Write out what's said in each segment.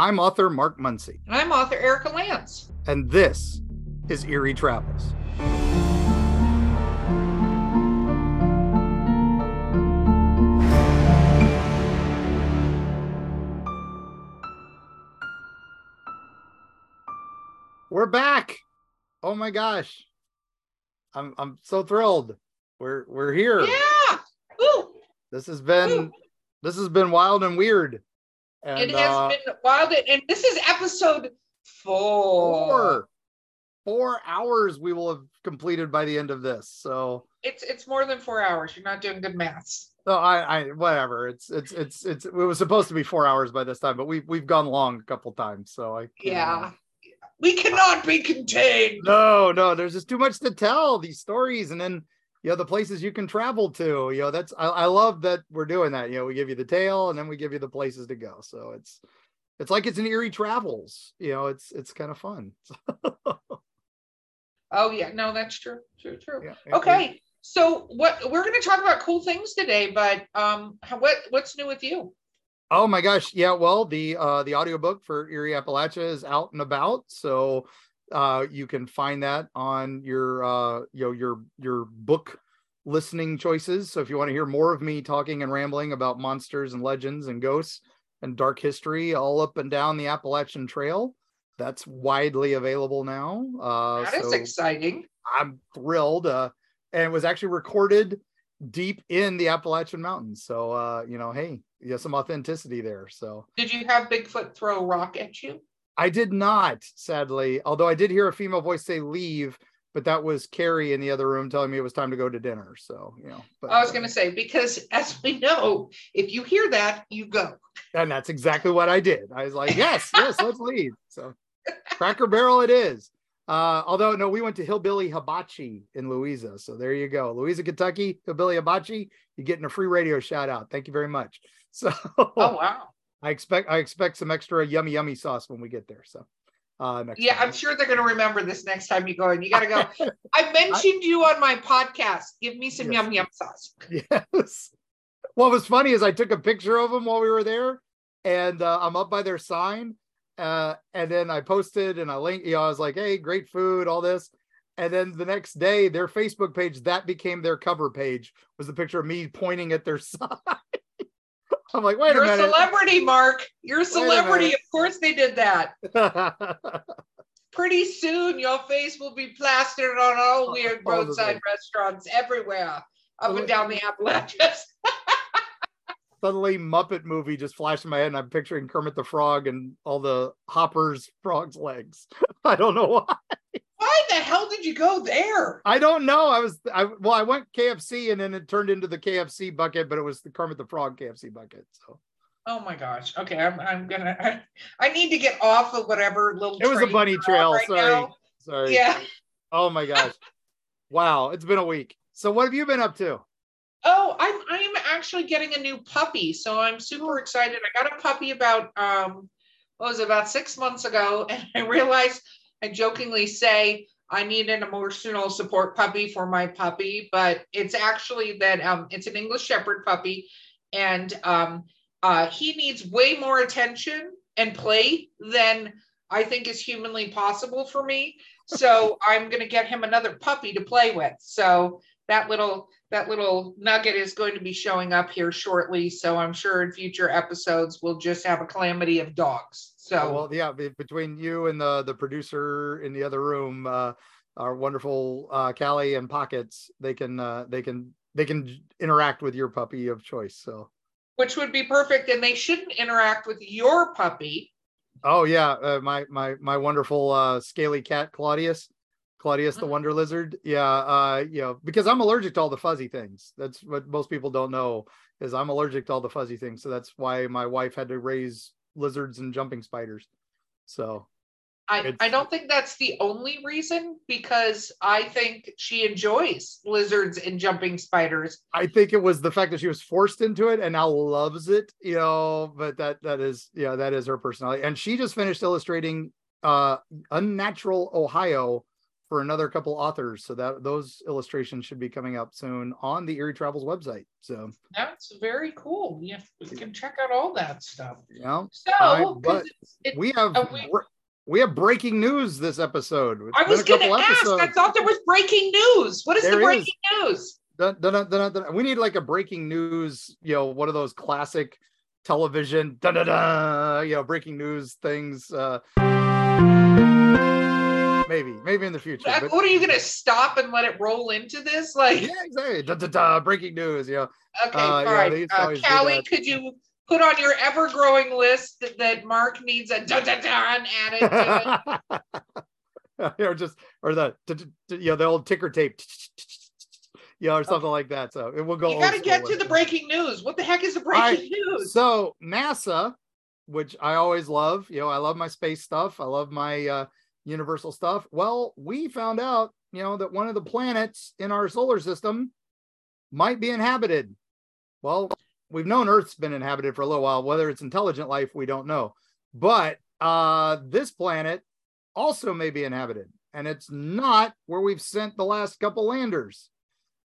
I'm author Mark Muncy. And I'm author Erika Lance. And this is Eerie Travels. We're back. Oh my gosh. I'm I'm so thrilled. We're we're here. Yeah. Woo. This has been Woo. this has been wild and weird. And, it has uh, been wild, and this is episode four. four. Four hours we will have completed by the end of this. So it's it's more than four hours. You're not doing good maths. No, I, I whatever. It's it's it's it's it was supposed to be four hours by this time, but we've we've gone long a couple times. So I yeah. We cannot be contained. No, no, there's just too much to tell these stories, and then you know the places you can travel to you know that's I, I love that we're doing that you know we give you the tale and then we give you the places to go. So it's it's like it's an eerie travels you know it's it's kind of fun. Oh yeah. No that's true. True true. Yeah, okay. So what we're going to talk about cool things today but um what what's new with you? Oh my gosh. Yeah well the uh the audiobook for eerie appalachia is out and about. So uh, you can find that on your uh, you know your your book listening choices. So if you want to hear more of me talking and rambling about monsters and legends and ghosts and dark history all up and down the Appalachian Trail, that's widely available now. Uh, that is so exciting. I'm thrilled. Uh, and it was actually recorded deep in the Appalachian Mountains. So uh, you know, hey, you have some authenticity there. So did you have Bigfoot throw a rock at you? I did not, sadly. Although I did hear a female voice say "leave," but that was Carrie in the other room telling me it was time to go to dinner. So you know. But, I was going to say because, as we know, if you hear that, you go. And that's exactly what I did. I was like, "Yes, yes, let's leave." So, Cracker Barrel, it is. Uh, although no, we went to Hillbilly Hibachi in Louisa. So there you go, Louisa, Kentucky, Hillbilly Hibachi. You're getting a free radio shout out. Thank you very much. So. Oh wow. I expect I expect some extra yummy yummy sauce when we get there. So uh, yeah, time. I'm sure they're going to remember this next time you go. And you got to go. I mentioned I, you on my podcast. Give me some yes. yum yum sauce. Yes. What was funny is I took a picture of them while we were there, and uh, I'm up by their sign, uh, and then I posted and I linked. You know, I was like, "Hey, great food, all this." And then the next day, their Facebook page that became their cover page was the picture of me pointing at their sign. I'm like, wait You're a minute. You're a celebrity, Mark. You're a celebrity. A of course they did that. Pretty soon your face will be plastered on all oh, weird roadside restaurants everywhere up and down the Appalachians. Suddenly Muppet movie just flashed in my head and I'm picturing Kermit the Frog and all the hoppers frog's legs. I don't know why. Why the hell did you go there? I don't know. I was I well, I went KFC and then it turned into the KFC bucket, but it was the Kermit the Frog KFC bucket. So Oh my gosh. Okay, I'm I'm gonna I, I need to get off of whatever little It was a bunny trail, right sorry. Now. Sorry. Yeah. Oh my gosh. wow, it's been a week. So what have you been up to? Oh, I'm I'm actually getting a new puppy. So I'm super excited. I got a puppy about um what was it, about six months ago, and I realized I jokingly say I need an emotional support puppy for my puppy, but it's actually that um, it's an English Shepherd puppy, and um, uh, he needs way more attention and play than I think is humanly possible for me. So I'm going to get him another puppy to play with. So that little that little nugget is going to be showing up here shortly. So I'm sure in future episodes we'll just have a calamity of dogs. So well, yeah, between you and the the producer in the other room, uh, our wonderful uh, Callie and Pockets, they can uh, they can they can interact with your puppy of choice. So which would be perfect, and they shouldn't interact with your puppy. Oh yeah, uh, my my my wonderful uh, scaly cat Claudius. Claudius the mm-hmm. Wonder Lizard. Yeah, uh, you know, because I'm allergic to all the fuzzy things. That's what most people don't know is I'm allergic to all the fuzzy things. So that's why my wife had to raise lizards and jumping spiders. So I, I don't think that's the only reason because I think she enjoys lizards and jumping spiders. I think it was the fact that she was forced into it and now loves it, you know, but that that is yeah, that is her personality. And she just finished illustrating uh Unnatural Ohio for another couple authors. So that those illustrations should be coming up soon on the Eerie Travels website. So that's very cool. Yeah, we can check out all that stuff. Yeah. So, I- but it's- it- we have we- we have breaking news this episode. It's I was going to ask. I thought there was breaking news. What is There the is. breaking news? Dun, dun, dun. We need like a breaking news, you know, one of those classic television, you know, breaking news things. Uh, maybe, maybe in the future. But What are you going to stop and let it roll into this? Like, yeah, exactly. Dun, dun, dun, breaking news. You know, okay, uh, yeah, fine. they used to uh, Callie, could you put on your ever-growing list that, that Mark needs a dun dun dun added to it? or just or the you know the old ticker tape you know or something like that so it will go You got to get to the breaking news. What the heck is the breaking news? so nasa which i always love you know i love my space stuff i love my uh universal stuff well we found out you know that one of the planets in our solar system might be inhabited well we've known earth's been inhabited for a little while whether it's intelligent life we don't know but uh this planet also may be inhabited and it's not where we've sent the last couple landers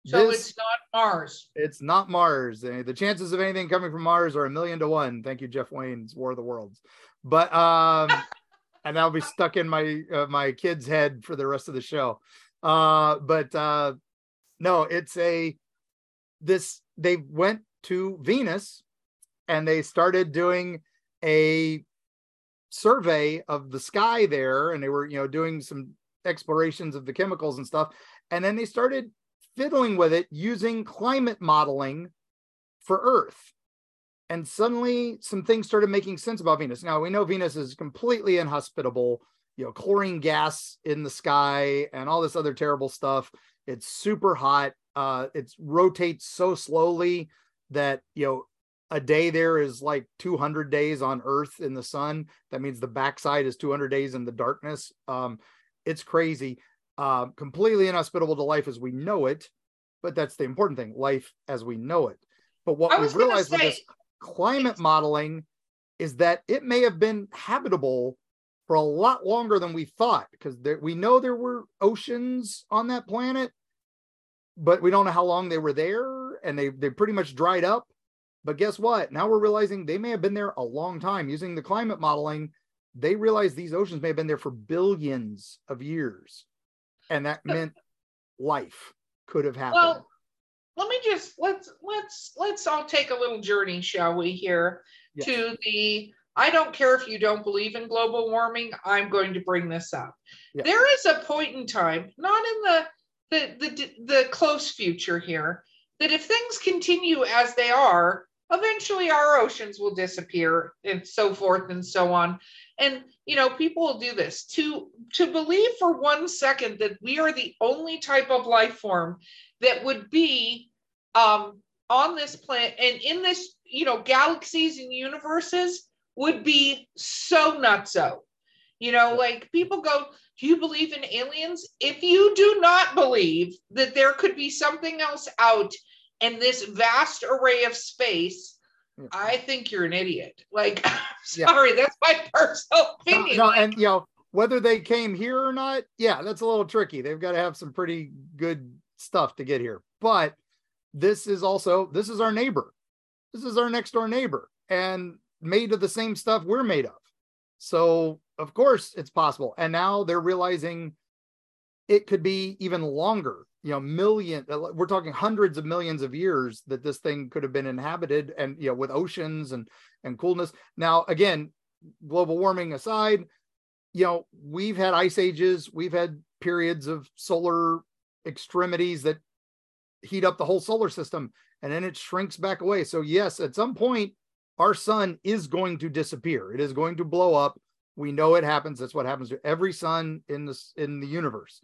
so This- it's not Mars. it's not Mars. Uh, The chances of anything coming from Mars are a million to one. Thank you, Jeff Wayne's War of the Worlds. But um, and that'll be stuck in my uh, my kid's head for the rest of the show. Uh, but uh, no, it's a this they went to Venus and they started doing a survey of the sky there, and they were you know doing some explorations of the chemicals and stuff, and then they started fiddling with it using climate modeling for Earth. And suddenly some things started making sense about Venus. Now we know Venus is completely inhospitable, you know, chlorine gas in the sky and all this other terrible stuff. It's super hot. Uh, it rotates so slowly that, you know, a day there is like 200 days on Earth in the sun. That means the backside is 200 days in the darkness. Um, it's crazy uh, completely inhospitable to life as we know it. But that's the important thing life as we know it. But what we realized was going to realized with this climate modeling is that it may have been habitable for a lot longer than we thought because there, we know there were oceans on that planet, but we don't know how long they were there and they, they pretty much dried up. But guess what? Now we're realizing they may have been there a long time using the climate modeling. They realized these oceans may have been there for billions of years. And that meant life could have happened. well, let me just let's let's let's all take a little journey, shall we? Here Yes. to the. I don't care if you don't believe in global warming. I'm going to bring this up. Yeah. There is a point in time, not in the the the the close future here, that if things continue as they are, eventually our oceans will disappear and so forth and so on. And you know, people will do this to to believe for one second that we are the only type of life form that would be um, on this planet and in this, you know, galaxies and universes would be so nutso. You know, like people go, Do you believe in aliens? If you do not believe that there could be something else out in this vast array of space, Yeah. I think you're an idiot. Like, Yeah. sorry, that's my personal No, opinion. no, Like, and you know whether they came here or not, yeah, that's a little tricky. They've got to have some pretty good stuff to get here. But this is also this is our neighbor. This is our next door neighbor, and made of the same stuff we're made of. So of course it's possible. And now they're realizing it could be even longer. You know, million. uh, We're talking hundreds of millions of years that this thing could have been inhabited, and you know, with oceans and and coolness. Now, again, global warming aside, you know, we've had ice ages, we've had periods of solar extremities that heat up the whole solar system and then it shrinks back away. So, yes, at some point, our sun is going to disappear. It is going to blow up. We know it happens. That's what happens to every sun in this in the universe.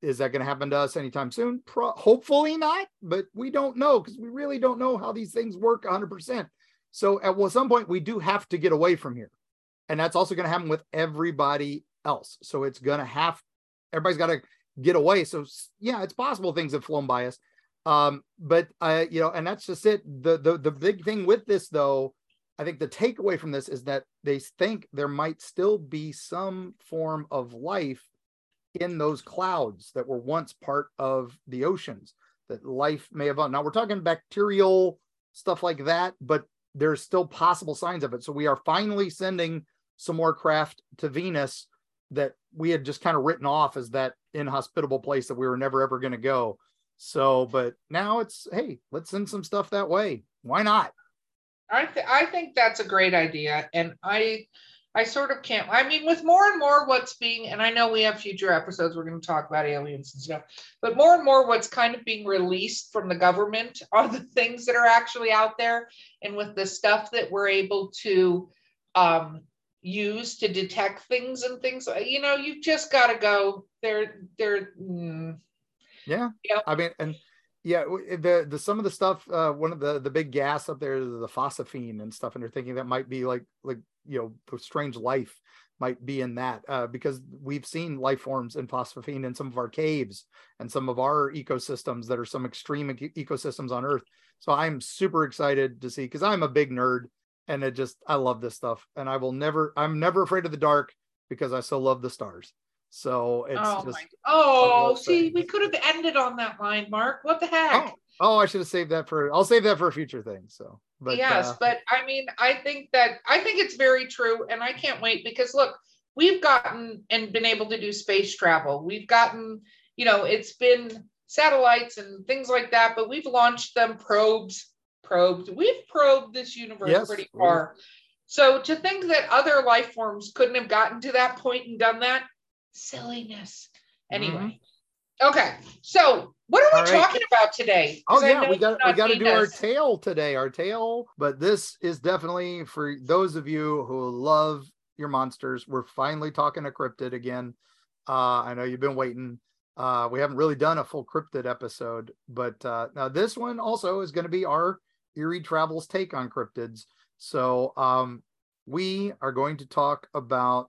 Is that going to happen to us anytime soon? Pro- hopefully not, but we don't know because we really don't know how these things work 100%. So at well, some point, we do have to get away from here. And that's also going to happen with everybody else. So it's going to have, everybody's got to get away. So yeah, it's possible things have flown by us. Um, but uh, you know, and that's just it. The, the the big thing with this though, I think the takeaway from this is that they think there might still be some form of life in those clouds that were once part of the oceans that life may have on. now we're talking bacterial stuff like that but there's still possible signs of it so we are finally sending some more craft to venus that we had just kind of written off as that inhospitable place that we were never ever going to go so but now it's hey let's send some stuff that way why not I th- I think that's a great idea, and I I sort of can't. I mean, with more and more what's being, and I know we have future episodes we're going to talk about aliens and stuff, but more and more what's kind of being released from the government are the things that are actually out there, and with the stuff that we're able to um, use to detect things and things. You know, you've just got to go. They're they're. Mm, yeah. Yeah. I mean, and yeah, the the some of the stuff. Uh, one of the the big gas up there is the phosphine and stuff, and they're thinking that might be like like you know the strange life might be in that uh, because we've seen life forms in phosphine in some of our caves and some of our ecosystems that are some extreme e- ecosystems on Earth. So I'm super excited to see because I'm a big nerd and it just I love this stuff and I will never I'm never afraid of the dark because I so love the stars. So it's oh just my, oh see things. we could have ended on that line, Mark. What the heck? Oh, oh, I should have saved that for I'll save that for a future thing. So but yes, uh, but I mean I think that I think it's very true and I can't wait because look, we've gotten and been able to do space travel. We've gotten, you know, it's been satellites and things like that, but we've launched them probes, probed. We've probed this universe yes, pretty far. So to think that other life forms couldn't have gotten to that point and done that, silliness. Anyway. Mm-hmm. Okay. So what are we right. talking about today? Oh yeah, we got we got to do our tale today. Our tale, but this is definitely for those of you who love your monsters. We're finally talking a cryptid again. Uh, I know you've been waiting. Uh, we haven't really done a full cryptid episode, but uh, now this one also is going to be our eerie travels take on cryptids. So um, we are going to talk about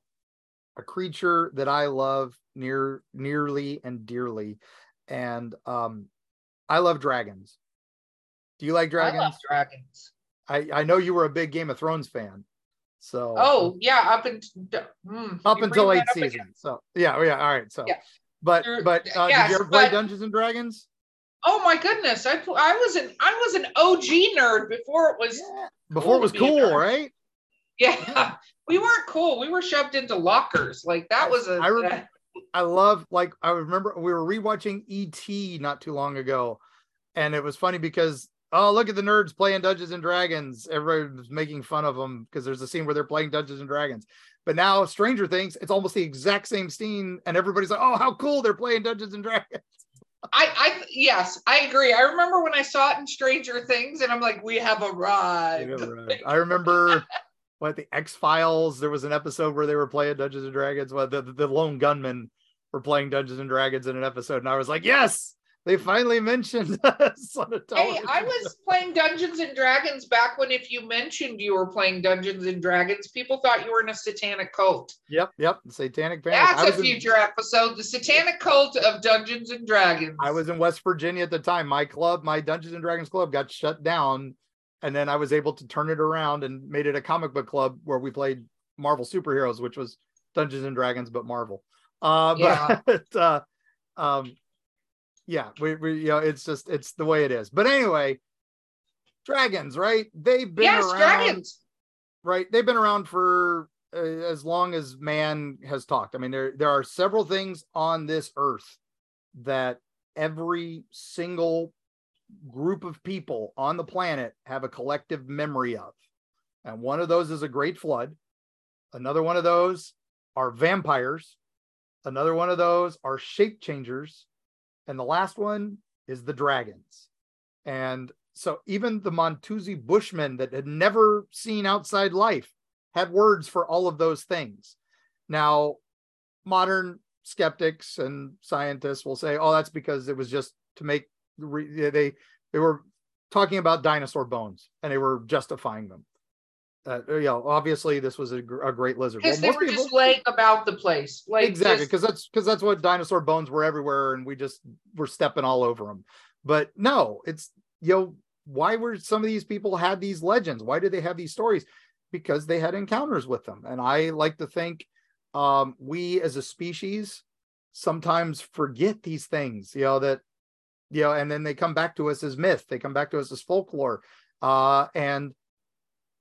a creature that I love near nearly and dearly, and um, I love dragons. Do you like dragons? I love dragons. I I know you were a big Game of Thrones fan. So oh yeah, up until mm, up until eighth season. Again. So yeah, yeah, all right. So yeah. but but uh, yes, did you ever play but, Dungeons and Dragons? Oh my goodness, I I was an I was an OG nerd before it was yeah. before cool it was cool, right? Yeah, we weren't cool. We were shoved into lockers. Like that was a. I remember. I love like I remember we were rewatching ET not too long ago, and it was funny because oh look at the nerds playing Dungeons and Dragons. Everybody was making fun of them because there's a scene where they're playing Dungeons and Dragons. But now Stranger Things, it's almost the exact same scene, and everybody's like, "Oh, how cool! They're playing Dungeons and Dragons." I, I, yes, I agree. I remember when I saw it in Stranger Things, and I'm like, "We have arrived." I remember what the X Files. There was an episode where they were playing Dungeons and Dragons. What the, the lone gunmen were playing Dungeons and Dragons in an episode, and I was like, yes, they finally mentioned us on a Hey, I was playing Dungeons and Dragons back when if you mentioned you were playing Dungeons and Dragons, people thought you were in a satanic cult. Yep, yep, satanic panic. That's a future in... episode, the satanic cult of Dungeons and Dragons. I was in West Virginia at the time. My club, my Dungeons and Dragons club, got shut down and then I was able to turn it around and made it a comic book club where we played Marvel superheroes, which was Dungeons and Dragons, but Marvel. Uh, yeah. But uh, um, yeah, we, we, you know, it's just it's the way it is. But anyway, dragons, right? They've been yes, around, dragons. right? They've been around for uh, as long as man has talked. I mean, there there are several things on this earth that every single group of people on the planet have a collective memory of. And one of those is a great flood. Another one of those are vampires. Another one of those are shape changers. And the last one is the dragons. And so even the Montouzi Bushmen that had never seen outside life had words for all of those things. Now, modern skeptics and scientists will say, oh, that's because it was just to make they they were talking about dinosaur bones and they were justifying them. Uh, you know, obviously this was a, a great lizard. Because well, they were people, just laying about the place, like exactly because that's because that's what dinosaur bones were everywhere, and we just were stepping all over them. But no, it's you know why were some of these people had these legends? Why did they have these stories? Because they had encounters with them, and I like to think um, we as a species sometimes forget these things, you know, that, you know, and then they come back to us as myth, they come back to us as folklore. Uh, and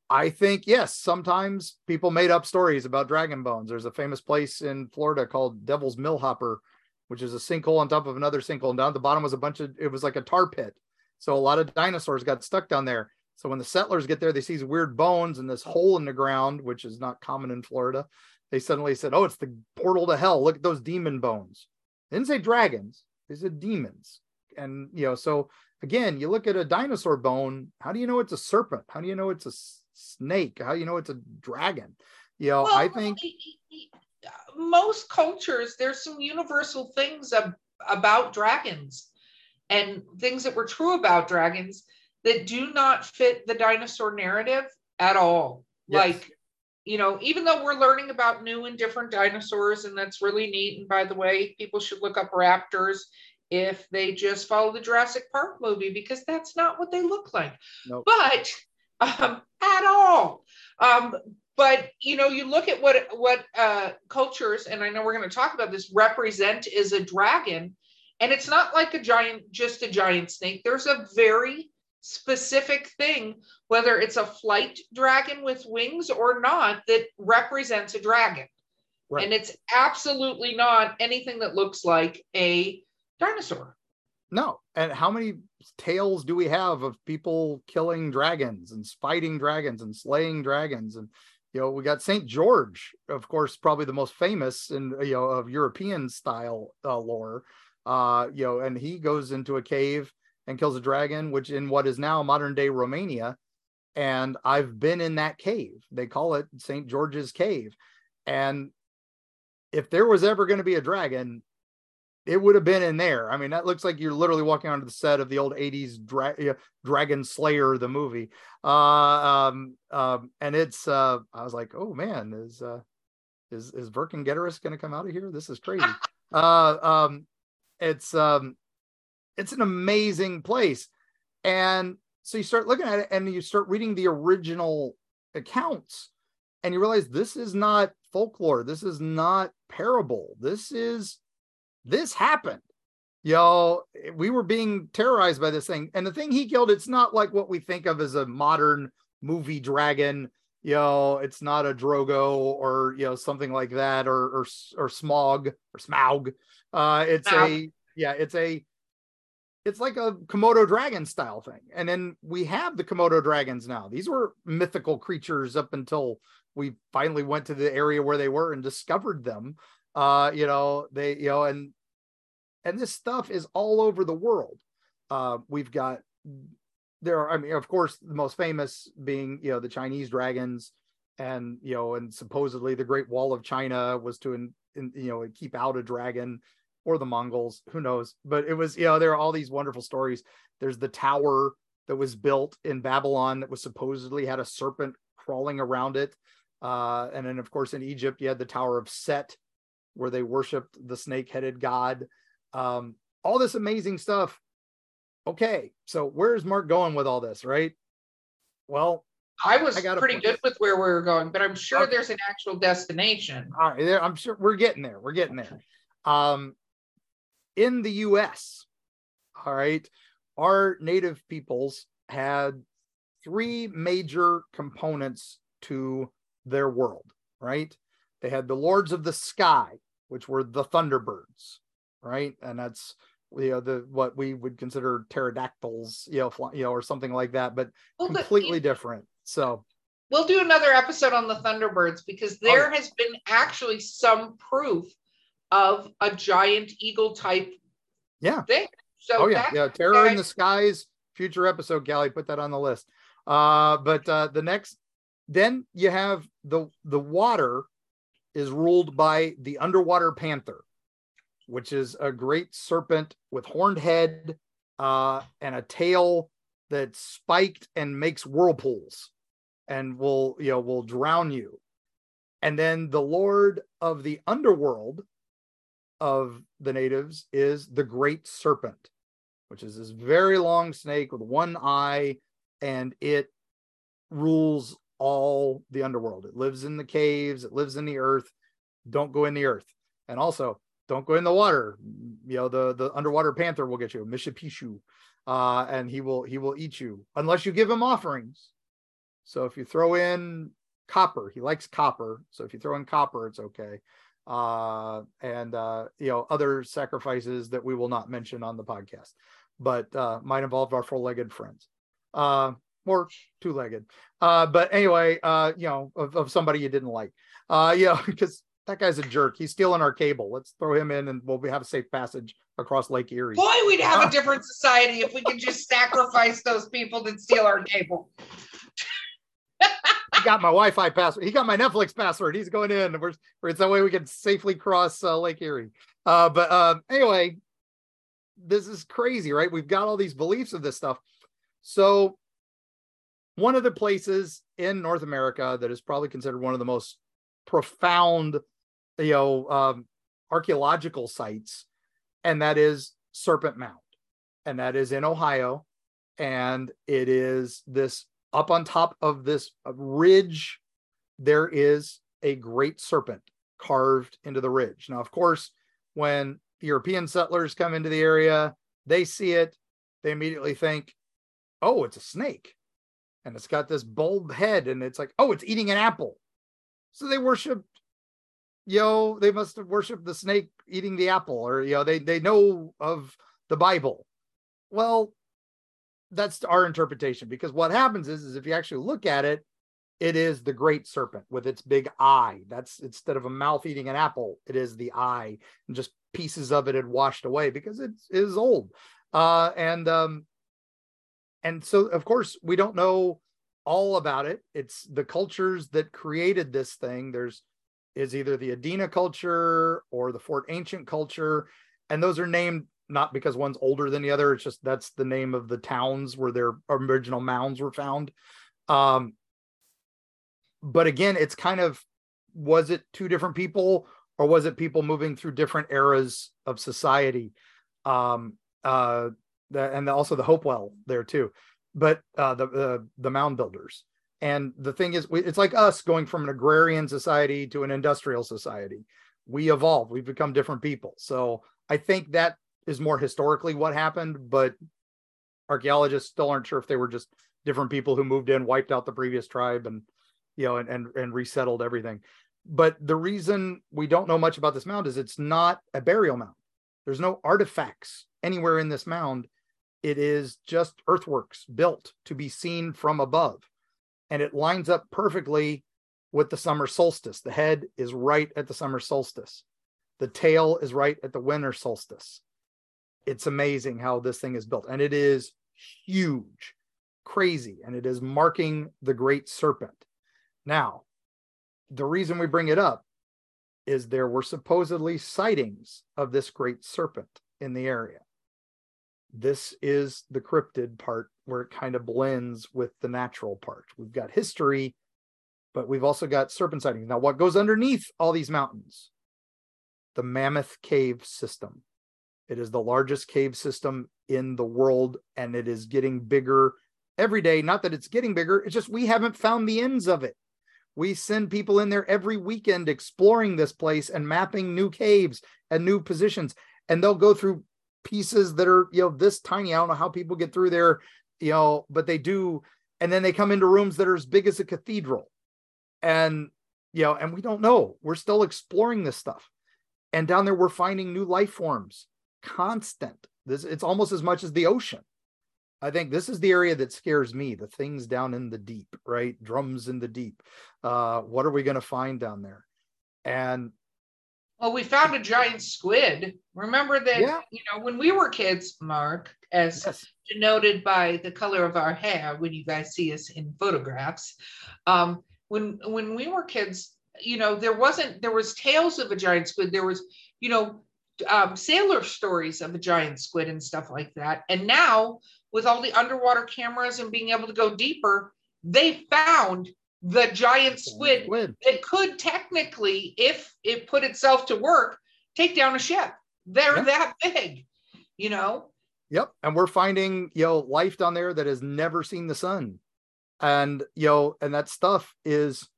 I think, yes, sometimes people made up stories about dragon bones. There's a famous place in Florida called Devil's Millhopper, which is a sinkhole on top of another sinkhole. And down at the bottom was a bunch of, it was like a tar pit. So a lot of dinosaurs got stuck down there. So when the settlers get there, they see these weird bones and this hole in the ground, which is not common in Florida. They suddenly said, "Oh, it's the portal to hell. Look at those demon bones." They didn't say dragons; they said demons. And you know, so again, you look at a dinosaur bone. How do you know it's a serpent? How do you know it's a snake? How do you know it's a dragon? You know, well, I think most cultures there's some universal things ab- about dragons and things that were true about dragons that do not fit the dinosaur narrative at all. Yes. Like, you know, even though we're learning about new and different dinosaurs, and that's really neat. And by the way, people should look up raptors if they just follow the Jurassic Park movie because that's not what they look like. Nope. But um, at all. Um, but you know, you look at what what uh, cultures, and I know we're going to talk about this, represent is a dragon, and it's not like a giant, just a giant snake. There's a very specific thing, whether it's a flight dragon with wings or not, that represents a dragon. Right. And it's absolutely not anything that looks like a dinosaur. No. And how many tales do we have of people killing dragons and fighting dragons and slaying dragons? And, you know, we got St. George, of course, probably the most famous in, you know, of European style uh, lore. Uh, you know, and he goes into a cave and kills a dragon, which in what is now modern day Romania. And I've been in that cave. They call it St. George's Cave. And if there was ever going to be a dragon, it would have been in there. I mean, that looks like you're literally walking onto the set of the old 80s Dra- Dragon Slayer, the movie. Uh, um, um, and it's, uh, I was like, oh man, is, uh, is, is Vercingetorix going to come out of here? This is crazy. uh, um, it's, um, it's an amazing place. And so you start looking at it and you start reading the original accounts and you realize this is not folklore. This is not parable. This is, this happened. Y'all, we were being terrorized by this thing. And the thing he killed, it's not like what we think of as a modern movie dragon. You know, it's not a Drogo or, you know, something like that or, or, or Smog or Smaug. Uh, it's a, yeah, it's a, it's like a Komodo dragon style thing. And then we have the Komodo dragons now. These were mythical creatures up until we finally went to the area where they were and discovered them. Uh, you know, they, you know, and and this stuff is all over the world. Uh, we've got there are, I mean, of course, the most famous being, you know, the Chinese dragons, and you know, and supposedly the Great Wall of China was to, in, in, you know, keep out a dragon or the Mongols, who knows? But it was, you know, there are all these wonderful stories. There's the tower that was built in Babylon that was supposedly had a serpent crawling around it. Uh, and then, of course, in Egypt, you had the Tower of Set, where they worshipped the snake headed god. Um, all this amazing stuff. Okay, so where's Mark going with all this, right? Well, I was I pretty good with where we were going, but I'm sure okay. there's an actual destination. All right, I'm sure we're getting there. We're getting there. Um, in the US, all right, our native peoples had three major components to their world, right? They had the lords of the sky, which were the thunderbirds, right? And that's you know the what we would consider pterodactyls, you know, fly, you know, or something like that, but well, completely different. So we'll do another episode on the thunderbirds because there oh. has been actually some proof of a giant eagle type yeah thing. So oh yeah, yeah. Terror in the skies. Future episode, Callie, put that on the list. Uh, but uh, the next, then you have the the water is ruled by the underwater panther, which is a great serpent with horned head uh, and a tail that's spiked and makes whirlpools and will you know will drown you. And then the lord of the underworld of the natives is the great serpent, which is this very long snake with one eye, and it rules all the underworld. It lives in the caves, it lives in the earth. Don't go in the earth. And also, don't go in the water. You know, the the underwater panther will get you, Mishipishu, uh, and he will he will eat you unless you give him offerings. So if you throw in copper, he likes copper. So if you throw in copper, it's okay. Uh, and uh, you know other sacrifices that we will not mention on the podcast, but uh, might involve our four-legged friends. Uh, or two-legged. Uh, but anyway, uh, you know, of, of somebody you didn't like. Uh, yeah, because that guy's a jerk. He's stealing our cable. Let's throw him in and we'll have a safe passage across Lake Erie. Boy, we'd have a different society if we could just sacrifice those people that steal our cable. he got my Wi-Fi password. He got my Netflix password. He's going in. We're, it's that way we can safely cross uh, Lake Erie. Uh, but uh, anyway, this is crazy, right? We've got all these beliefs of this stuff. So one of the places in North America that is probably considered one of the most profound, you know, um, archaeological sites, and that is Serpent Mound, and that is in Ohio, and it is this up on top of this ridge. There is a great serpent carved into the ridge. Now, of course, when European settlers come into the area, they see it, they immediately think, "Oh, it's a snake." And it's got this bulb head and it's like oh it's eating an apple. So they worshiped yo they must have worshiped the snake eating the apple or you know they they know of the bible. Well that's our interpretation because what happens is is if you actually look at it it is the great serpent with its big eye. That's instead of a mouth eating an apple it is the eye and just pieces of it had washed away because it is old. Uh and um and so of course we don't know all about it. It's the cultures that created this thing. There's is either the Adena culture or the Fort Ancient culture. And those are named not because one's older than the other. It's just that's the name of the towns where their original mounds were found. Um but again it's kind of was it two different people or was it people moving through different eras of society? Um uh and also the Hopewell there too, but uh, the, the the mound builders. And the thing is, we, it's like us going from an agrarian society to an industrial society. We evolve. We've become different people. So I think that is more historically what happened, but archaeologists still aren't sure if they were just different people who moved in, wiped out the previous tribe, and you know, and and, and resettled everything. But the reason we don't know much about this mound is it's not a burial mound. There's no artifacts anywhere in this mound it is just earthworks built to be seen from above. And it lines up perfectly with the summer solstice. The head is right at the summer solstice, the tail is right at the winter solstice. It's amazing how this thing is built, and it is huge, crazy, and it is marking the great serpent. Now, the reason we bring it up is there were supposedly sightings of this great serpent in the area this is the cryptid part where it kind of blends with the natural part. We've got history, but we've also got serpent sightings. Now, what goes underneath all these mountains? The Mammoth Cave system. It is the largest cave system in the world, and it is getting bigger every day. Not that it's getting bigger, it's just we haven't found the ends of it. We send people in there every weekend exploring this place and mapping new caves and new positions. And they'll go through pieces that are you know this tiny. I don't know how people get through there, you know, but they do. And then they come into rooms that are as big as a cathedral, and you know, and we don't know. We're still exploring this stuff, and down there we're finding new life forms, constant. This it's almost as much as the ocean. I think this is the area that scares me. The things down in the deep, right? Drums in the deep. Uh, what are we going to find down there? And well, we found a giant squid. Remember that, yeah. you know, when we were kids, Mark, as yes. denoted by the color of our hair, when you guys see us in photographs, um, when when we were kids, you know, there wasn't there was tales of a giant squid. There was, you know, um, sailor stories of a giant squid and stuff like that. And now, with all the underwater cameras and being able to go deeper, they found the giant squid, squid. that could technically, if it put itself to work, take down a ship. They're yep. that big, you know? Yep. And we're finding, you know, life down there that has never seen the sun. And, you know, and that stuff is,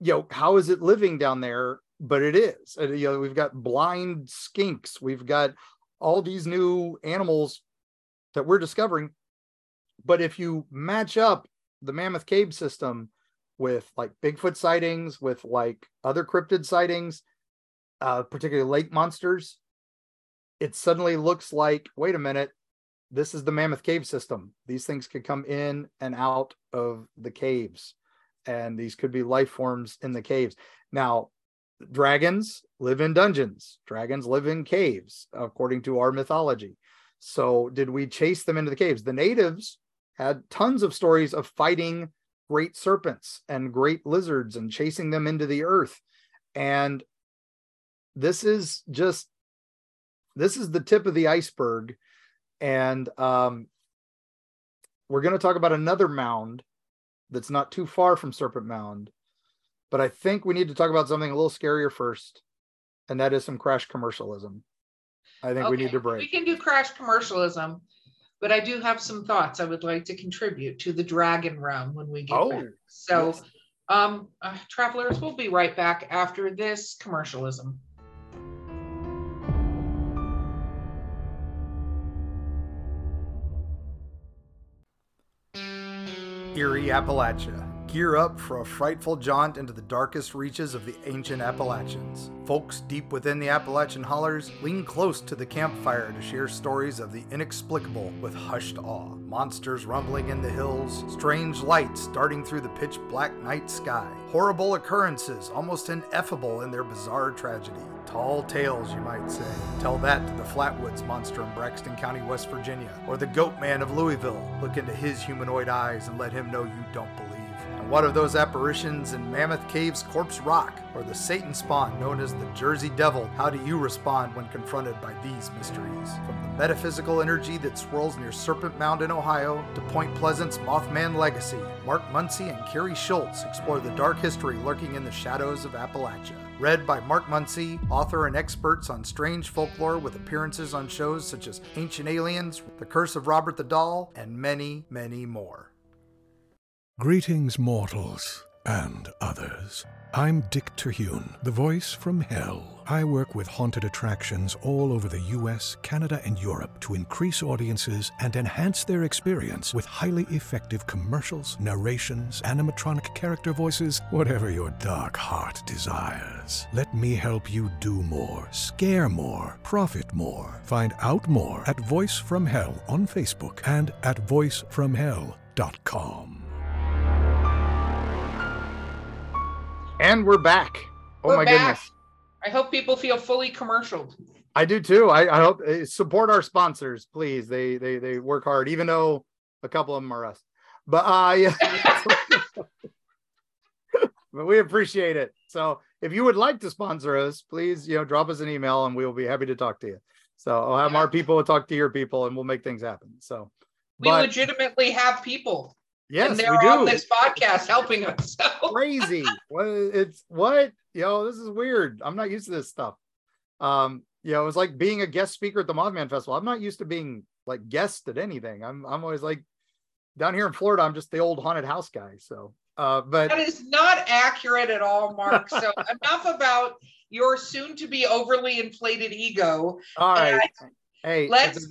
you know, how is it living down there but it is. And, you know, we've got blind skinks, we've got all these new animals that we're discovering. But if you match up the Mammoth Cave system with like Bigfoot sightings, with like other cryptid sightings, uh, particularly lake monsters, it suddenly looks like wait a minute, this is the Mammoth Cave system. These things could come in and out of the caves, and these could be life forms in the caves. Now, dragons live in dungeons, dragons live in caves, according to our mythology. So, did we chase them into the caves? The natives had tons of stories of fighting great serpents and great lizards and chasing them into the earth. And this is just this is the tip of the iceberg and um, we're going to talk about another mound that's not too far from serpent mound but i think we need to talk about something a little scarier first and that is some crash commercialism i think okay. we need to break we can do crash commercialism but i do have some thoughts i would like to contribute to the dragon realm when we get oh, back so yes. um uh, travelers we'll be right back after this commercialism Eerie, Appalachia. Gear up for a frightful jaunt into the darkest reaches of the ancient Appalachians. Folks deep within the Appalachian hollers lean close to the campfire to share stories of the inexplicable with hushed awe. Monsters rumbling in the hills, strange lights darting through the pitch black night sky, horrible occurrences almost ineffable in their bizarre tragedy. Tall tales, you might say. Tell that to the Flatwoods monster in Braxton County, West Virginia, or the Goat Man of Louisville. Look into his humanoid eyes and let him know you don't believe. And what of those apparitions in Mammoth Cave's Corpse Rock, or the Satan spawn known as the Jersey Devil? How do you respond when confronted by these mysteries? From the metaphysical energy that swirls near Serpent Mound in Ohio to Point Pleasant's Mothman legacy, Mark Muncy and Carrie Schultz explore the dark history lurking in the shadows of Appalachia. Read by Mark Muncy, author and experts on strange folklore with appearances on shows such as Ancient Aliens, The Curse of Robert the Doll, and many, many more. Greetings, mortals and others. I'm Dick Terhune, the voice from hell. I work with haunted attractions all over the US, Canada, and Europe to increase audiences and enhance their experience with highly effective commercials, narrations, animatronic character voices, whatever your dark heart desires. Let me help you do more, scare more, profit more. Find out more at Voice from Hell on Facebook and at voicefromhell.com. And we're back. Oh we're my back. goodness. I hope people feel fully commercial. I do too. I, I hope uh, support our sponsors, please. They they they work hard, even though a couple of them are us. But uh yeah. but we appreciate it. So if you would like to sponsor us, please, you know, drop us an email and we will be happy to talk to you. So I'll have yeah. our people talk to your people and we'll make things happen. So we but, legitimately have people. Yes, and they're we do. on this podcast helping us. So. Crazy. What it's what you know, this is weird. I'm not used to this stuff. Um, you know, it was like being a guest speaker at the Mothman Festival. I'm not used to being like guest at anything. I'm I'm always like down here in Florida, I'm just the old haunted house guy. So uh but that is not accurate at all, Mark. So enough about your soon to be overly inflated ego. All right. hey, let's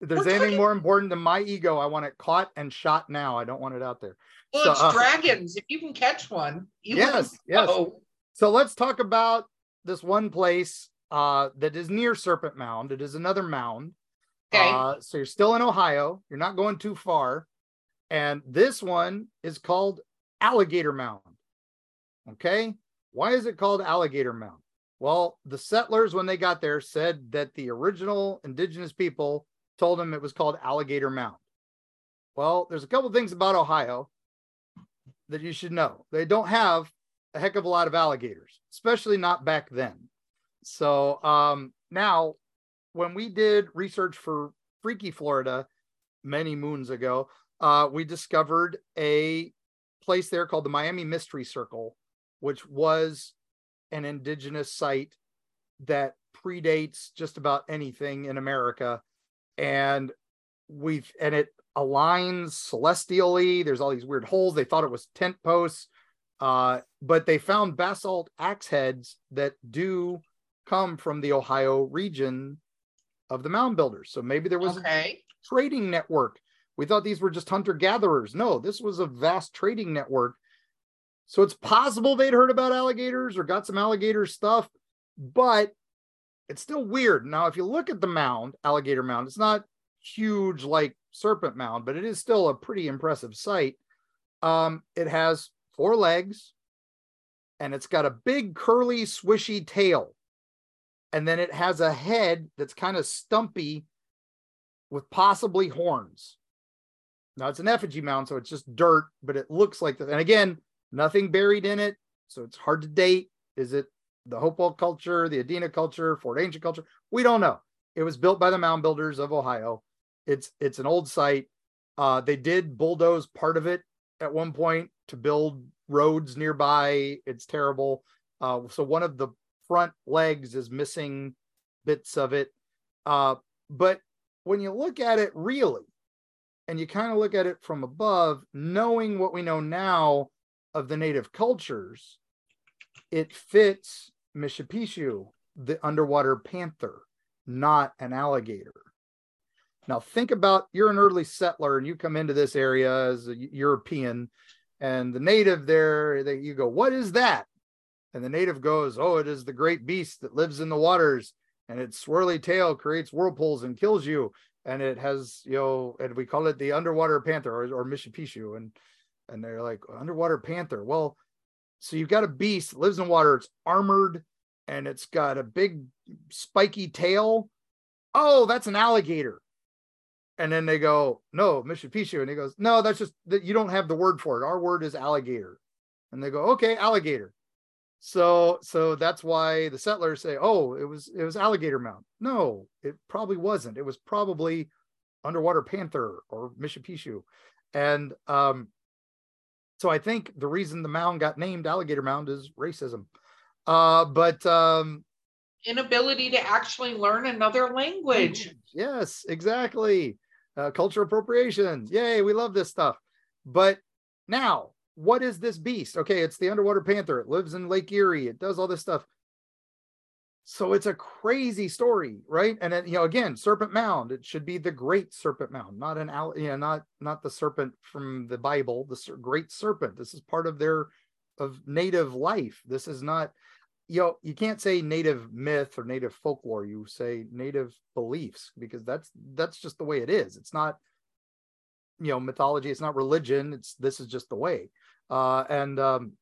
if there's We're anything talking... more important than my ego, I want it caught and shot now. I don't want it out there. Well, so, it's uh, dragons. If you can catch one, yes, yes. So let's talk about this one place uh, that is near Serpent Mound. It is another mound. Okay. Uh, so you're still in Ohio. You're not going too far. And this one is called Alligator Mound. Okay. Why is it called Alligator Mound? Well, the settlers, when they got there, said that the original indigenous people told him it was called Alligator Mound. Well, there's a couple things about Ohio that you should know. They don't have a heck of a lot of alligators, especially not back then. So um, now, when we did research for Freaky Florida many moons ago, uh, we discovered a place there called the Miami Mystery Circle, which was an indigenous site that predates just about anything in America and we've and it aligns celestially. There's all these weird holes. They thought it was tent posts. Uh, but they found basalt axe heads that do come from the Ohio region of the mound builders. So maybe there was Okay. a trading network. We thought these were just hunter gatherers. No, this was a vast trading network. So it's possible they'd heard about alligators or got some alligator stuff, but it's still weird. Now, if you look at the mound, alligator mound, it's not huge like serpent mound, but it is still a pretty impressive sight. Um, it has four legs and it's got a big curly swishy tail and then it has a head that's kind of stumpy with possibly horns now it's an effigy mound so it's just dirt but it looks like this and again nothing buried in it so it's hard to date is it the hopewell culture the adena culture fort ancient culture we don't know it was built by the mound builders of ohio it's it's an old site uh, they did bulldoze part of it at one point to build roads nearby. It's terrible. Uh, so one of the front legs is missing bits of it. Uh, but when you look at it really, and you kind of look at it from above, knowing what we know now of the native cultures, it fits Mishipishu, the underwater panther, not an alligator. Now think about you're an early settler and you come into this area as a European and the native there, they, you go, what is that? And the native goes, oh, it is the great beast that lives in the waters and its swirly tail creates whirlpools and kills you. And it has, you know, and we call it the underwater panther or, or Mishipishu. And, and they're like, underwater panther. Well, so you've got a beast that lives in water. It's armored and it's got a big spiky tail. Oh, that's an alligator and then they go, no, Mishipishu. And he goes, no, that's just that you don't have the word for it. Our word is alligator. And they go, okay, alligator. So, so that's why the settlers say, oh, it was, it was alligator mound. No, it probably wasn't. It was probably underwater panther or Mishipishu. And, um, so I think the reason the mound got named alligator mound is racism. Uh, but, um, Inability to actually learn another language. Yes, exactly. Uh, cultural appropriations. Yay, we love this stuff. But now, what is this beast? Okay, it's the underwater panther. It lives in Lake Erie. It does all this stuff. So it's a crazy story, right? And then, you know, again, Serpent Mound. It should be the Great Serpent Mound, not an you know, not not the serpent from the Bible. The Great Serpent. This is part of their of native life. This is not you know you can't say native myth or native folklore you say native beliefs because that's that's just the way it is it's not you know mythology it's not religion it's this is just the way uh and um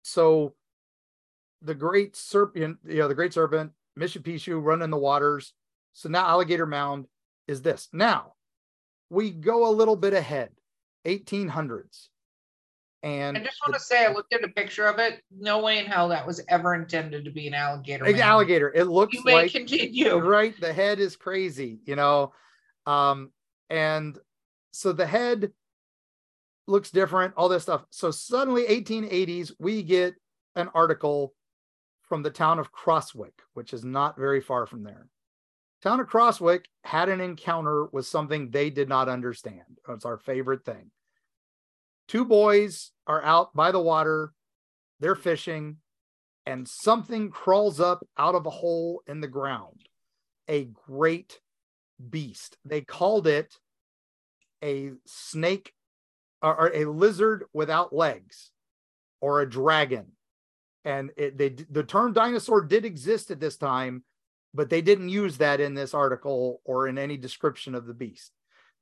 so the great serpent you know the great serpent mishipishu run in the waters so now alligator mound is this now we go a little bit ahead 1800s and I just want to say, I looked at a picture of it. No way in hell that was ever intended to be an alligator. Man. alligator. It looks You may like continue. right. The head is crazy, you know. Um, and so the head looks different, all this stuff. So suddenly, 1880s, we get an article from the town of Crosswick, which is not very far from there. Town of Crosswick had an encounter with something they did not understand. It's our favorite thing. Two boys are out by the water, they're fishing, and something crawls up out of a hole in the ground. A great beast. They called it a snake or, a lizard without legs or a dragon. And it, they the term dinosaur did exist at this time, but they didn't use that in this article or in any description of the beast.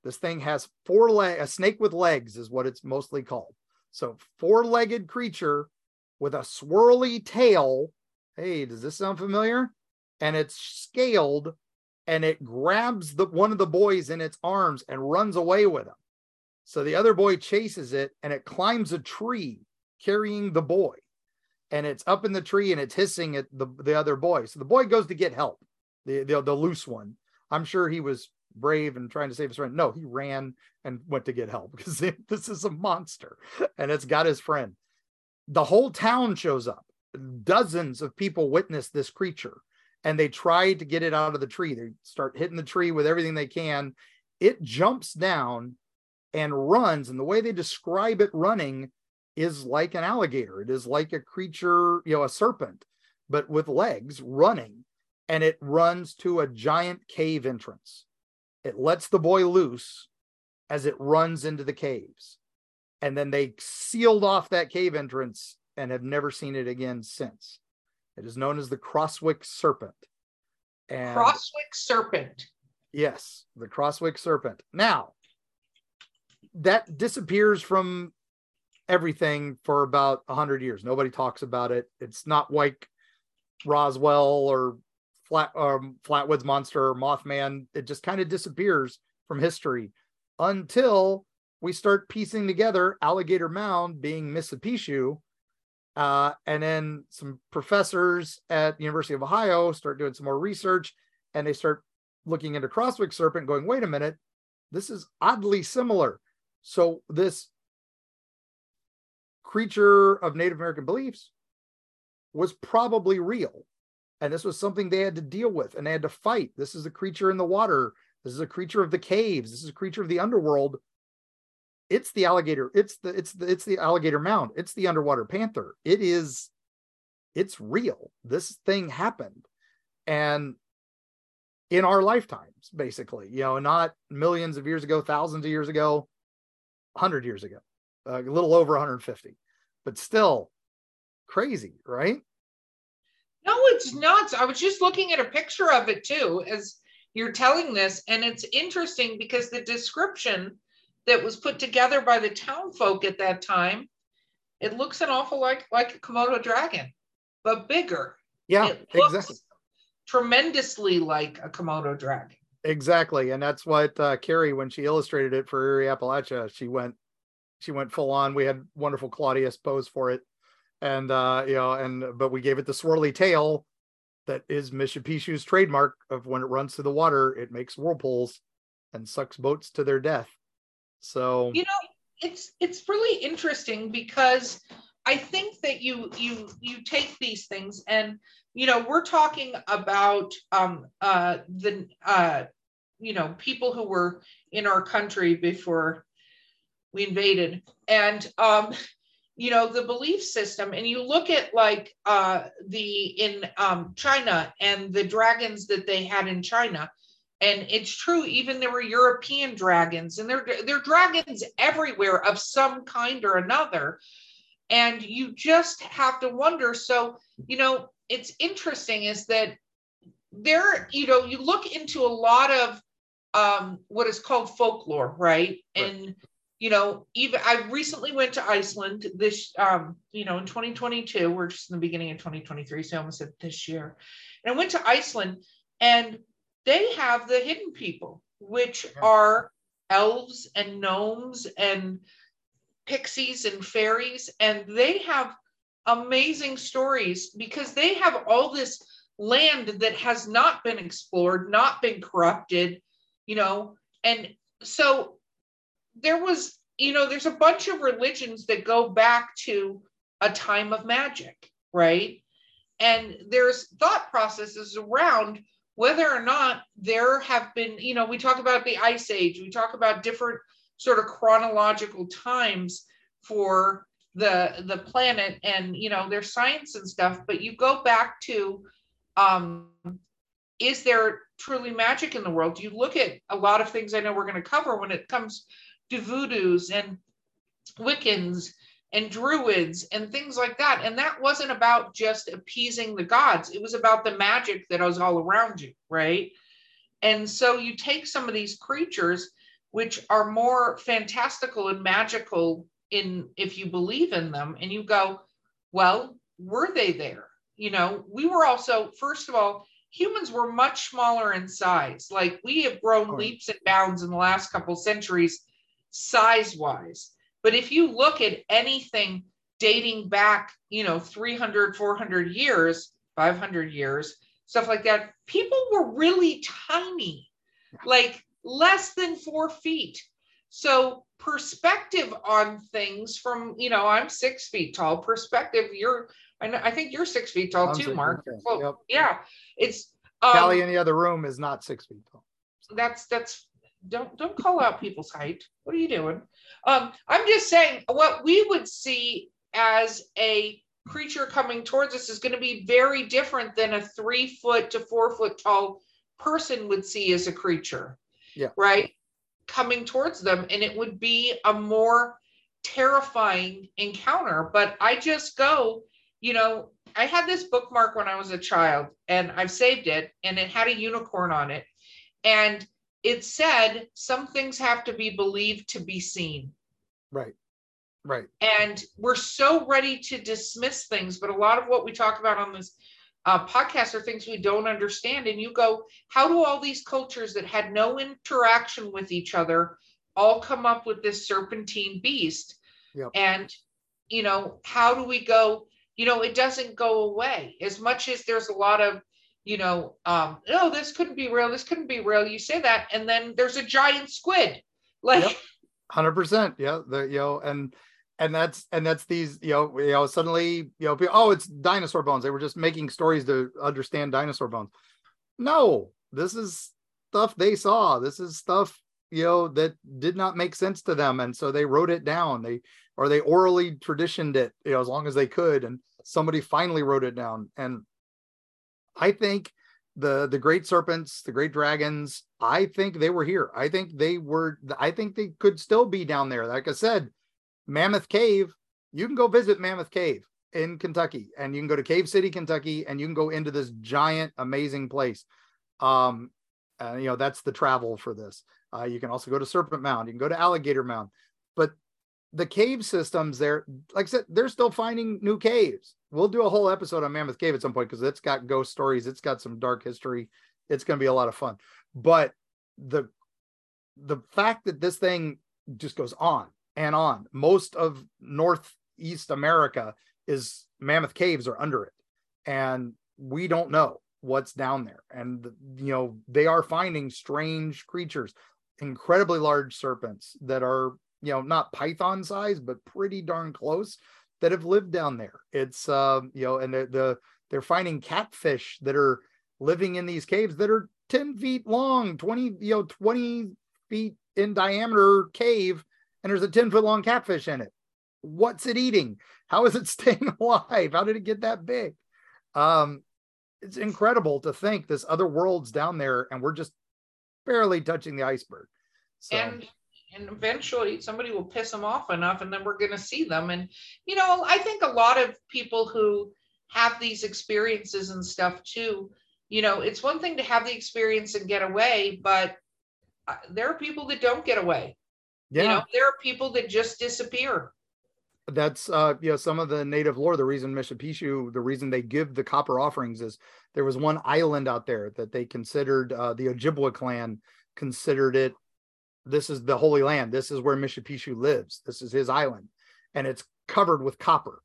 This thing has four leg, a snake with legs is what it's mostly called. So four-legged creature with a swirly tail. Hey, does this sound familiar? And it's scaled and it grabs the one of the boys in its arms and runs away with him. So the other boy chases it and it climbs a tree carrying the boy. And it's up in the tree and it's hissing at the, the other boy. So the boy goes to get help, the, the, the loose one. I'm sure he was brave and trying to save his friend. No, he ran and went to get help because this is a monster and it's got his friend. The whole town shows up. Dozens of people witness this creature and they try to get it out of the tree. They start hitting the tree with everything they can. It jumps down and runs. And the way they describe it running is like an alligator. It is like a creature, you know, a serpent, but with legs running, and it runs to a giant cave entrance. It lets the boy loose as it runs into the caves. And then they sealed off that cave entrance and have never seen it again since. It is known as the Crosswick Serpent. And Crosswick Serpent. Yes, the Crosswick Serpent. Now, that disappears from everything for about 100 years. Nobody talks about it. It's not like Roswell or Flat um, Flatwoods Monster or Mothman. It just kind of disappears from history until we start piecing together Alligator Mound being Mishipishu, uh, and then some professors at the University of Ohio start doing some more research, and they start looking into Crosswick Serpent, going, "Wait a minute, this is oddly similar." So this creature of Native American beliefs was probably real. And this was something they had to deal with and they had to fight. This is a creature in the water. This is a creature of the caves. This is a creature of the underworld. It's the alligator. It's the it's the it's the alligator mound. It's the underwater panther. It is it's real. This thing happened. And in our lifetimes, basically, you know, not millions of years ago, thousands of years ago, 100 years ago, a little over 150, but still crazy, right? No, it's nuts. I was just looking at a picture of it too as you're telling this, and it's interesting because the description that was put together by the town folk at that time, it looks an awful like like a Komodo dragon, but bigger. Yeah, it exactly. Tremendously like a Komodo dragon. Exactly, and that's what uh, Carrie, when she illustrated it for Eerie Appalachia, she went, she went full on. We had wonderful Claudius pose for it, and uh, you know, and but we gave it the swirly tail that is Mishipishu's trademark of when it runs through the water, it makes whirlpools and sucks boats to their death. So you know, it's it's really interesting because I think that you you you take these things and you know we're talking about um uh the uh you know people who were in our country before we invaded. And um you know the belief system and you look at like uh the in um china and the dragons that they had in china and it's true even there were european dragons and there there are dragons everywhere of some kind or another. And you just have to wonder so you know it's interesting is that there you know you look into a lot of um what is called folklore right, right. and you know, even I recently went to Iceland this, um, you know, in 2022. We're just in the beginning of 2023, so I almost said this year. And I went to Iceland, and they have the hidden people, which are elves and gnomes and pixies and fairies, and they have amazing stories because they have all this land that has not been explored, not been corrupted, you know, and so there was, you know, there's a bunch of religions that go back to a time of magic, right? And there's thought processes around whether or not there have been, you know, we talk about the ice age, we talk about different sort of chronological times for the the planet and you know there's science and stuff but you go back to um is there truly magic in the world you look at a lot of things i know we're going to cover when it comes Voodoos and Wiccans and Druids and things like that. And that wasn't about just appeasing the gods, it was about the magic that was all around you, right? And so you take some of these creatures, which are more fantastical and magical in if you believe in them, and you go, well, were they there? You know, we were also, first of all, humans were much smaller in size. Like we have grown leaps and bounds in the last couple centuries size wise. But if you look at anything dating back, you know, 300, 400 years, 500 years, stuff like that, people were really tiny, like less than four feet. So, perspective on things from, you know, I'm six feet tall, perspective, you're, and I, think you're six feet tall I'm too, Mark. Well, yep. Yeah. It's, um, Callie in the other room is not six feet tall. That's, that's don't don't call out people's height. What are you doing? Um, I'm just saying what we would see as a creature coming towards us is going to be very different than a three foot to four foot tall person would see as a creature. Yeah. Right. Coming towards them. And it would be a more terrifying encounter. But I just go, you know, I had this bookmark when I was a child and I've saved it and it had a unicorn on it. And it said some things have to be believed to be seen. Right. Right. And we're so ready to dismiss things, but a lot of what we talk about on this uh, podcast are things we don't understand. And you go, how do all these cultures that had no interaction with each other all come up with this serpentine beast? Yep. And, you know, how do we go? You know, it doesn't go away as much as there's a lot of, you know, um, no, this couldn't be real. This couldn't be real. You say that, and then there's a giant squid. Like, Yep. Hundred percent. Yeah. The you know, and and that's and that's these you know you know suddenly you know oh it's dinosaur bones. They were just making stories to understand dinosaur bones. No, this is stuff they saw. This is stuff you know that did not make sense to them, and so they wrote it down. They or they orally traditioned it you know as long as they could, and somebody finally wrote it down. And I think the the great serpents the great dragons i think they were here. I think they were i think they could still be down there. Like i said mammoth cave you can go visit mammoth cave in kentucky and you can go to cave city kentucky and you can go into this giant amazing place. Um you know that's the travel for this. Uh, you can also go to serpent mound. You can go to alligator mound. But the cave systems there like i said they're still finding new caves we'll do a whole episode on mammoth cave at some point because it's got ghost stories it's got some dark history it's going to be a lot of fun. But the the fact that this thing just goes on and on most of northeast america is mammoth caves are under it. And we don't know what's down there. And you know they are finding strange creatures incredibly large serpents that are you know not python size but pretty darn close that have lived down there. It's uh you know and the, the they're finding catfish that are living in these caves that are 10 feet long 20 you know 20 feet in diameter cave and there's a 10 foot long catfish in it. What's it eating? How is it staying alive? How did it get that big? Um it's incredible to think this other world's down there and we're just barely touching the iceberg. So and and eventually somebody will piss them off enough and then we're going to see them. And you know i think a lot of people who have these experiences and stuff too you know it's one thing to have the experience and get away but uh, there are people that don't get away. Yeah. you know there are people that just disappear. That's uh you know some of the native lore the reason Mishapishu the reason they give the copper offerings is there was one island out there that they considered uh the Ojibwa clan considered it this is the holy land this is where Mishapishu lives this is his island and it's covered with copper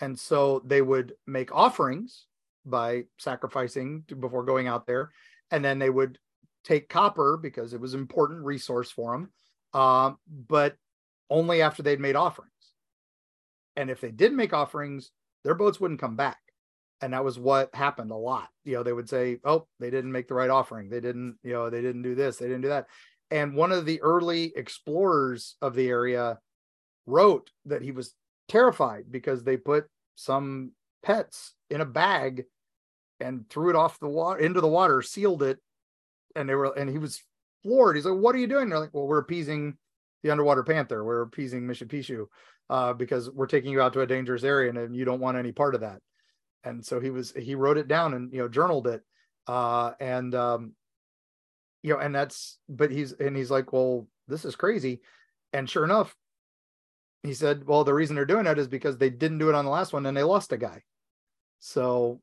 and so they would make offerings by sacrificing before going out there and then they would take copper because it was an important resource for them um, but only after they'd made offerings and if they did make offerings, their boats wouldn't come back. And that was what happened a lot. You know, they would say, "Oh, they didn't make the right offering. They didn't, you know, they didn't do this, they didn't do that." And one of the early explorers of the area wrote that he was terrified because they put some pets in a bag and threw it off the water into the water, sealed it, and they were and he was floored. He's like, "What are you doing?" They're like, "Well, we're appeasing the underwater panther. We're appeasing Mishapishu uh, because we're taking you out to a dangerous area and, and you don't want any part of that." And so he was he wrote it down and you know journaled it, uh, and um, you know, and that's but he's and he's like, "Well, this is crazy," and sure enough, he said, "Well, the reason they're doing it is because they didn't do it on the last one and they lost a guy." So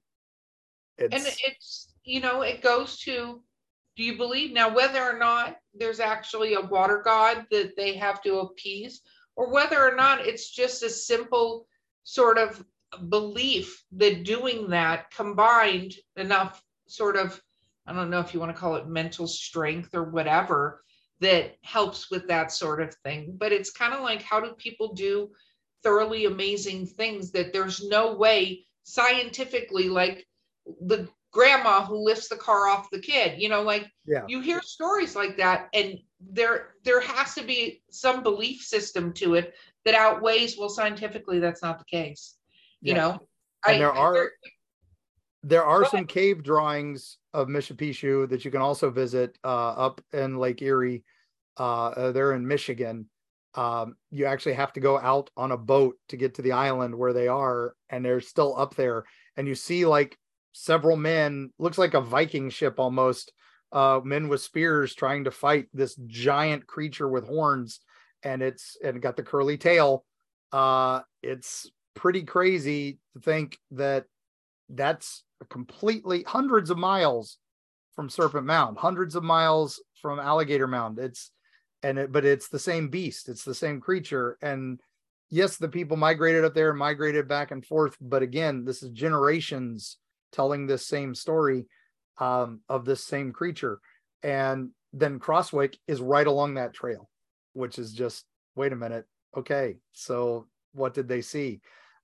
it's and it's you know it goes to do you believe now whether or not there's actually a water god that they have to appease or whether or not it's just a simple sort of belief that doing that combined enough sort of i don't know if you want to call it mental strength or whatever that helps with that sort of thing but it's kind of like how do people do thoroughly amazing things that there's no way scientifically like the grandma who lifts the car off the kid you know like yeah. you hear stories like that and there there has to be some belief system to it that outweighs well scientifically that's not the case you Yeah. know? And there are- there- There are some cave drawings of Mishapishu that you can also visit uh, up in Lake Erie. Uh, uh, they're in Michigan. Um, you actually have to go out on a boat to get to the island where they are, and they're still up there. And you see like several men, looks like a Viking ship almost, uh, men with spears trying to fight this giant creature with horns, and it's and got the curly tail. Uh, it's pretty crazy to think that that's completely hundreds of miles from Serpent Mound, hundreds of miles from Alligator Mound. It's and it, but it's the same beast, it's the same creature. And yes, the people migrated up there, and migrated back and forth, but again, this is generations telling this same story um, of this same creature. And then Crosswick is right along that trail, which is just wait a minute, okay, so what did they see?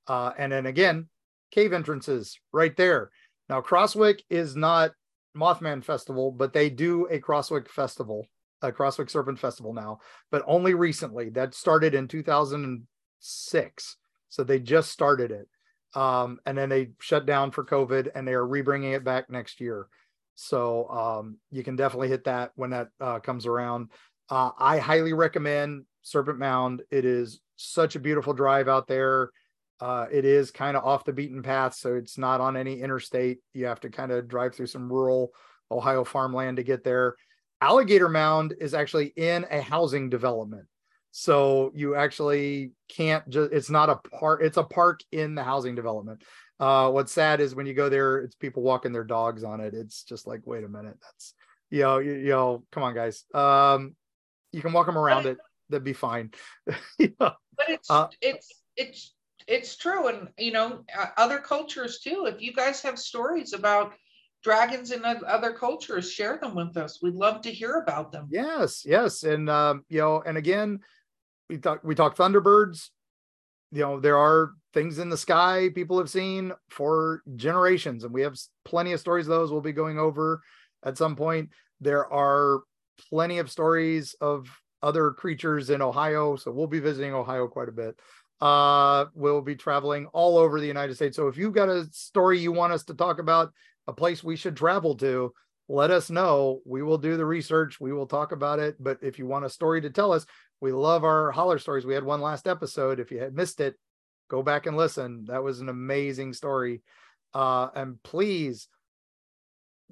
Uh, and then again, cave entrances right there. Now, Crosswick is not Mothman Festival, but they do a Crosswick Festival, a Crosswick Serpent Festival now, but only recently. That started in 2006. So they just started it. Um, and then they shut down for COVID and they are rebringing it back next year. So um, you can definitely hit that when that uh, comes around. Uh, I highly recommend Serpent Mound. It is such a beautiful drive out there. Uh, it is kind of off the beaten path, so it's not on any interstate. You have to kind of drive through some rural Ohio farmland to get there. Alligator Mound is actually in a housing development. So you actually can't just, it's not a park, it's a park in the housing development. Uh, what's sad is when you go there, it's people walking their dogs on it. It's just like, wait a minute, that's, you know, you, you know, come on, guys. Um, you can walk them around it. That'd be fine. yeah. but it's Uh, it's it's it's true and you know other cultures too if you guys have stories about dragons in other cultures share them with us we'd love to hear about them Yes, yes, and um, you know, and again, we talk we talk Thunderbirds. You know, there are things in the sky people have seen for generations, and we have plenty of stories. of Those we'll be going over at some point. There are plenty of stories of other creatures in Ohio, so we'll be visiting Ohio quite a bit. Uh, we'll be traveling all over the United States. So if you've got a story you want us to talk about, a place we should travel to, let us know. We will do the research. We will talk about it. But if you want a story to tell us, we love our holler stories. We had one last episode. If you had missed it, go back and listen. That was an amazing story. Uh, and please,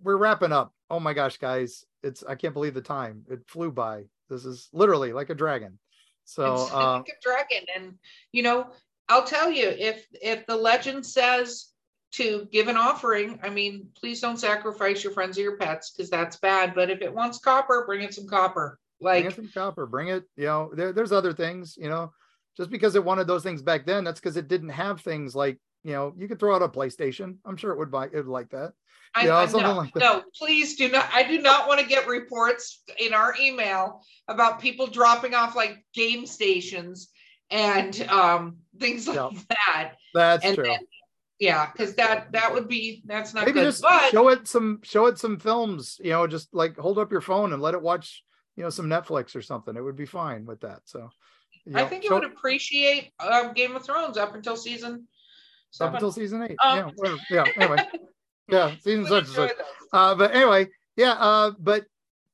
we're wrapping up. Oh my gosh, guys. It's I can't believe the time. It flew by. This is literally like a dragon. So it's uh, dragon and you know i'll tell you if if the legend says to give an offering i mean please don't sacrifice your friends or your pets because that's bad but if it wants copper bring it some copper. Bring like it some copper bring it you know there, there's other things you know just because it wanted those things back then that's because it didn't have things like you know you could throw out a playstation i'm sure it would buy it would like that I, Yeah, I- something no, like that. no, please do not. I do not want to get reports in our email about people dropping off like game stations and um, things like Yeah. that. that's And true then, yeah, because that that would be that's not maybe good. just But show it some show it some films you know just like hold up your phone and let it watch you know some netflix or something it would be fine with that so you I think it show- would appreciate um, Game of Thrones up until season up until season eight Um, yeah whatever. yeah anyway yeah season such and such uh but anyway yeah uh but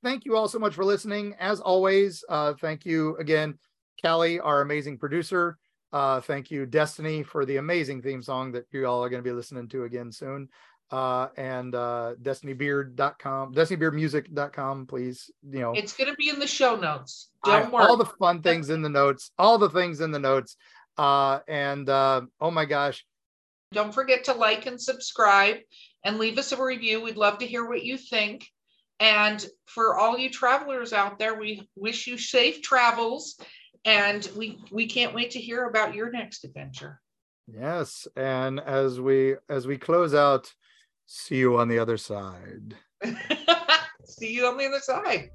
thank you all so much for listening. As always uh thank you again callie our amazing producer. Uh thank you destini for the amazing theme song that you all are going to be listening to again soon. Uh and uh destinibeard.com destinibeardmusic.com please you know. It's going to be in the show notes. Don't worry. all the fun things in the notes all the things in the notes. Uh and uh oh my gosh. Don't forget to like and subscribe and leave us a review. We'd love to hear what you think. And for all you travelers out there, we wish you safe travels. And we we can't wait to hear about your next adventure. yes and as we as we close out see you on the other side See you on the other side.